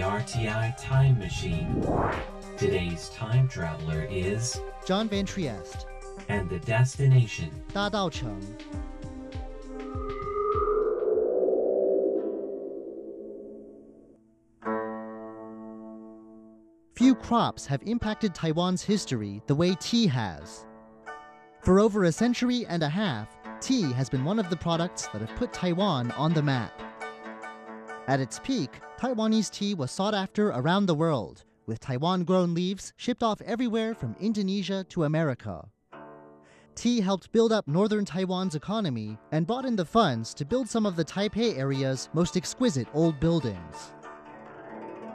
RTI Time Machine. Today's time traveler is John Van Trieste. And the destination 大稻埕. Few crops have impacted Taiwan's history the way tea has. For over a century and a half, tea has been one of the products that have put Taiwan on the map. At its peak, Taiwanese tea was sought after around the world, with Taiwan grown leaves shipped off everywhere from Indonesia to America. Tea helped build up northern Taiwan's economy and brought in the funds to build some of the Taipei area's most exquisite old buildings.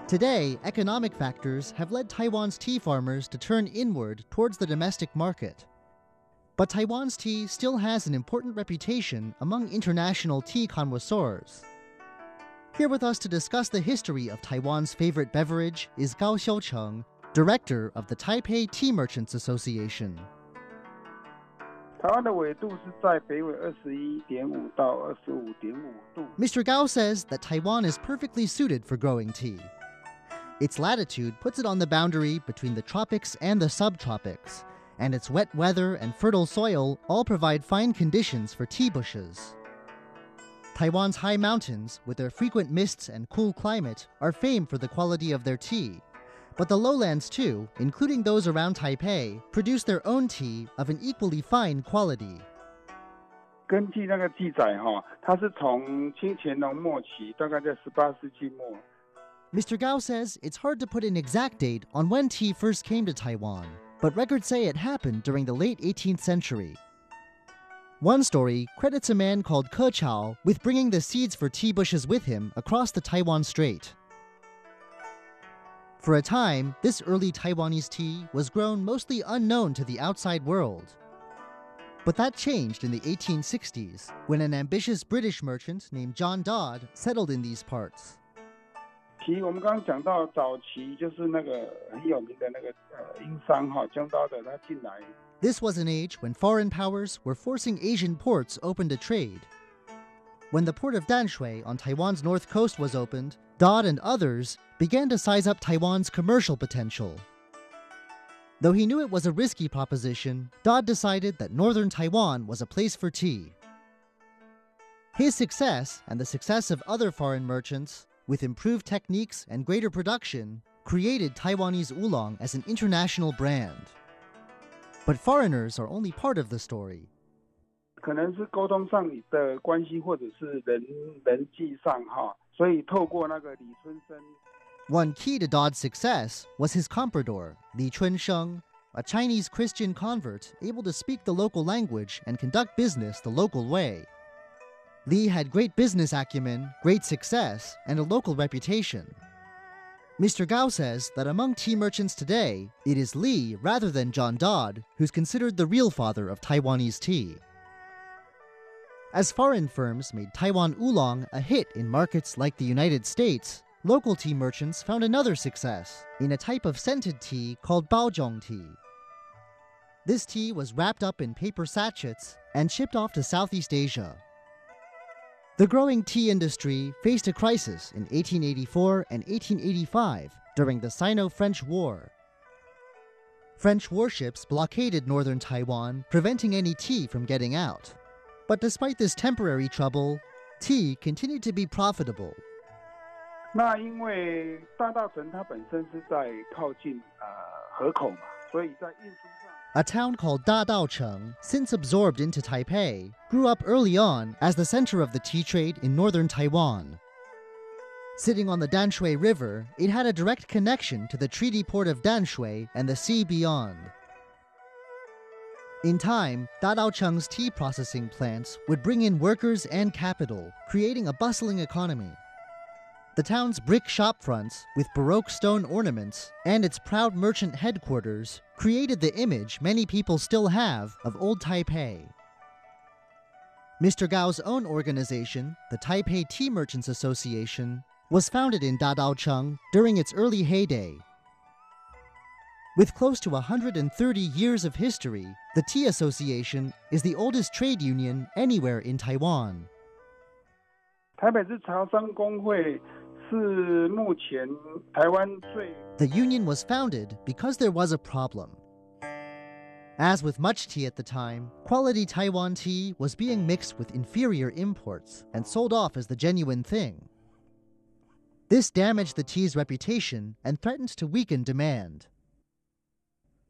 Today, economic factors have led Taiwan's tea farmers to turn inward towards the domestic market. But Taiwan's tea still has an important reputation among international tea connoisseurs. Here with us to discuss the history of Taiwan's favorite beverage is Gao Xiaocheng, director of the Taipei Tea Merchants Association. Mr. Gao says that Taiwan is perfectly suited for growing tea. Its latitude puts it on the boundary between the tropics and the subtropics, and its wet weather and fertile soil all provide fine conditions for tea bushes. Taiwan's high mountains, with their frequent mists and cool climate, are famed for the quality of their tea. But the lowlands, too, including those around Taipei, produce their own tea of an equally fine quality. 根据那个记载哈，它是从清干隆末期，大概在十八世纪末， Mr. Gao says it's hard to put an exact date on when tea first came to Taiwan, but records say it happened during the late 18th century. One story credits a man called Ke Chao with bringing the seeds for tea bushes with him across the Taiwan Strait. For a time, this early Taiwanese tea was grown mostly unknown to the outside world. But that changed in the 1860s when an ambitious British merchant named John Dodd settled in these parts. 其我们刚刚讲到早期就是那个很有名的那个呃英商哈，江刀的他进来， this was an age when foreign powers were forcing Asian ports open to trade. When the port of Danshui on Taiwan's north coast was opened, Dodd and others began to size up Taiwan's commercial potential. Though he knew it was a risky proposition, Dodd decided that northern Taiwan was a place for tea. His success and the success of other foreign merchants, with improved techniques and greater production, created Taiwanese oolong as an international brand. But foreigners are only part of the story. 可能是沟通上的关系，或者是人人际上哈，所以透过那个李春生 One key to Dodd's success was his comprador, Li Chunsheng, a Chinese Christian convert able to speak the local language and conduct business the local way. Li had great business acumen, great success, and a local reputation. Mr. Gao says that among tea merchants today, it is Li rather than John Dodd who's considered the real father of Taiwanese tea. As foreign firms made Taiwan oolong a hit in markets like the United States, local tea merchants found another success in a type of scented tea called baozhong tea. This tea was wrapped up in paper sachets and shipped off to Southeast Asia. The growing tea industry faced a crisis in 1884 and 1885 during the Sino French War. French warships blockaded northern Taiwan, preventing any tea from getting out. But despite this temporary trouble, tea continued to be profitable. 那因为大稻埕它本身是在靠近呃河口嘛，a town called Dadaocheng, since absorbed into Taipei, grew up early on as the center of the tea trade in northern Taiwan. Sitting on the Danshui River, it had a direct connection to the treaty port of Danshui and the sea beyond. In time, Dadaocheng's tea processing plants would bring in workers and capital, creating a bustling economy. The town's brick shop fronts, with Baroque stone ornaments, and its proud merchant headquarters, created the image many people still have of Old Taipei. Mr. Gao's own organization, the Taipei Tea Merchants Association, was founded in Dadaocheng during its early heyday. With close to 130 years of history, the Tea Association is the oldest trade union anywhere in Taiwan. 台北市茶商工会 是目前台湾最 the union was founded because there was a problem. As with much tea at the time, quality Taiwan tea was being mixed with inferior imports and sold off as the genuine thing. This damaged the tea's reputation and threatened to weaken demand.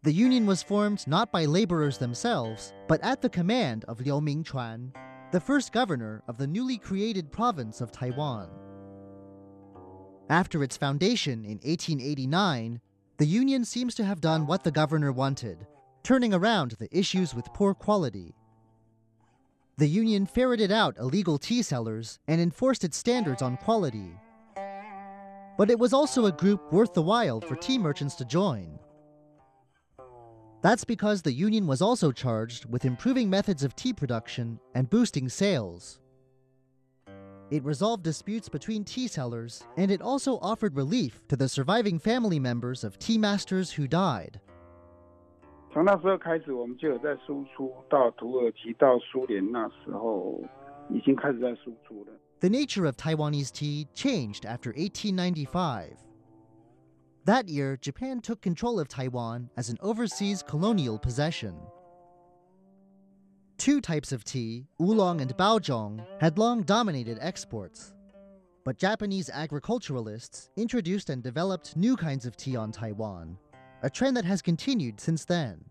The union was formed not by laborers themselves, but at the command of Liu Mingchuan, the first governor of the newly created province of Taiwan. After its foundation in 1889, the union seems to have done what the governor wanted, turning around the issues with poor quality. The union ferreted out illegal tea sellers and enforced its standards on quality. But it was also a group worth the while for tea merchants to join. That's because the union was also charged with improving methods of tea production and boosting sales. It resolved disputes between tea sellers, and it also offered relief to the surviving family members of tea masters who died. 从那时候开始，我们就有在输出到土耳其、到苏联，那时候已经开始在输出了。 The nature of Taiwanese tea changed after 1895. That year, Japan took control of Taiwan as an overseas colonial possession. Two types of tea, oolong and baozhong, had long dominated exports. But Japanese agriculturalists introduced and developed new kinds of tea on Taiwan, a trend that has continued since then.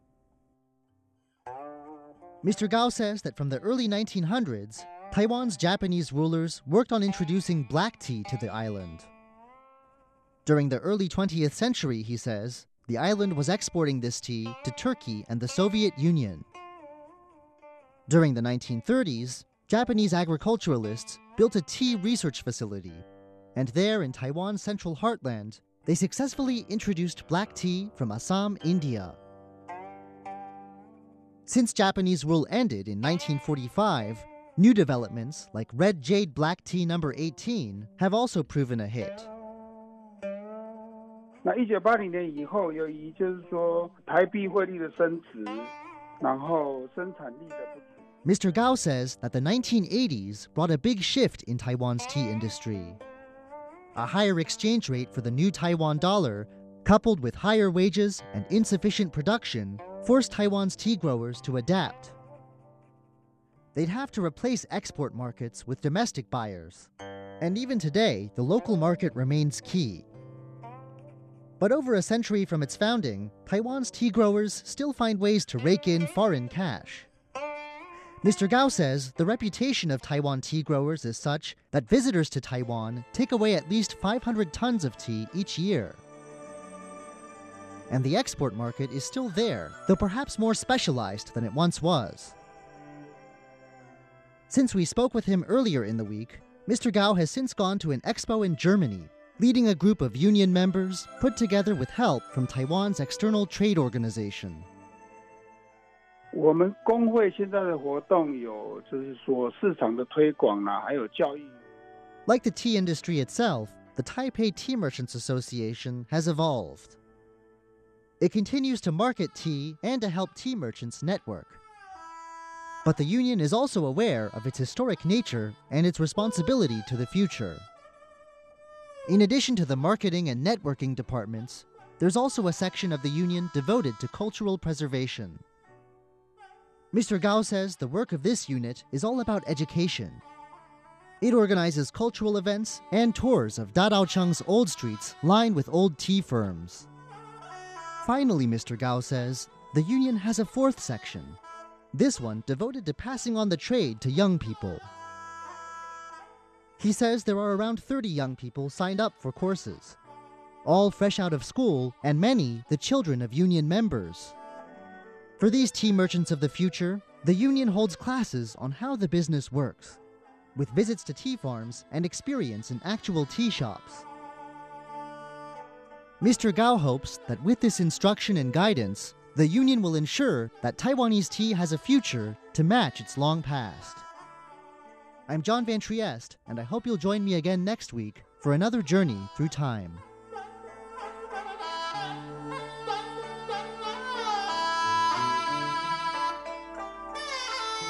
Mr. Gao says that from the early 1900s, Taiwan's Japanese rulers worked on introducing black tea to the island. During the early 20th century, he says, the island was exporting this tea to Turkey and the Soviet Union. During the 1930s, Japanese agriculturalists built a tea research facility, and there in Taiwan's central heartland, they successfully introduced black tea from Assam, India. Since Japanese rule ended in 1945, new developments like Red Jade Black Tea Number 18 have also proven a hit. 那一九八零年以后，由于就是说台币汇率的升值，然后生产力的不足。 Mr. Gao says that the 1980s brought a big shift in Taiwan's tea industry. A higher exchange rate for the new Taiwan dollar, coupled with higher wages and insufficient production, forced Taiwan's tea growers to adapt. They'd have to replace export markets with domestic buyers. And even today, the local market remains key. But over a century from its founding, Taiwan's tea growers still find ways to rake in foreign cash. Mr. Gao says the reputation of Taiwan tea growers is such that visitors to Taiwan take away at least 500 tons of tea each year. And the export market is still there, though perhaps more specialized than it once was. Since we spoke with him earlier in the week, Mr. Gao has since gone to an expo in Germany, leading a group of union members put together with help from Taiwan's external trade organization. 我们工会现在的活动有，就是说市场的推广啦、还有教育。 Like the tea industry itself, the Taipei Tea Merchants Association has evolved. It continues to market tea and to help tea merchants network. But the union is also aware of its historic nature and its responsibility to the future. In addition to the marketing and networking departments, there's also a section of the union devoted to cultural preservation. Mr. Gao says the work of this unit is all about education. It organizes cultural events and tours of Dadaocheng's old streets lined with old tea firms. Finally, Mr. Gao says, the union has a fourth section. This one devoted to passing on the trade to young people. He says there are around 30 young people signed up for courses, all fresh out of school, and many the children of union members. For these tea merchants of the future, the union holds classes on how the business works, with visits to tea farms and experience in actual tea shops. Mr. Gao hopes that with this instruction and guidance, the union will ensure that Taiwanese tea has a future to match its long past. I'm John Van Trieste, and I hope you'll join me again next week for another journey through time.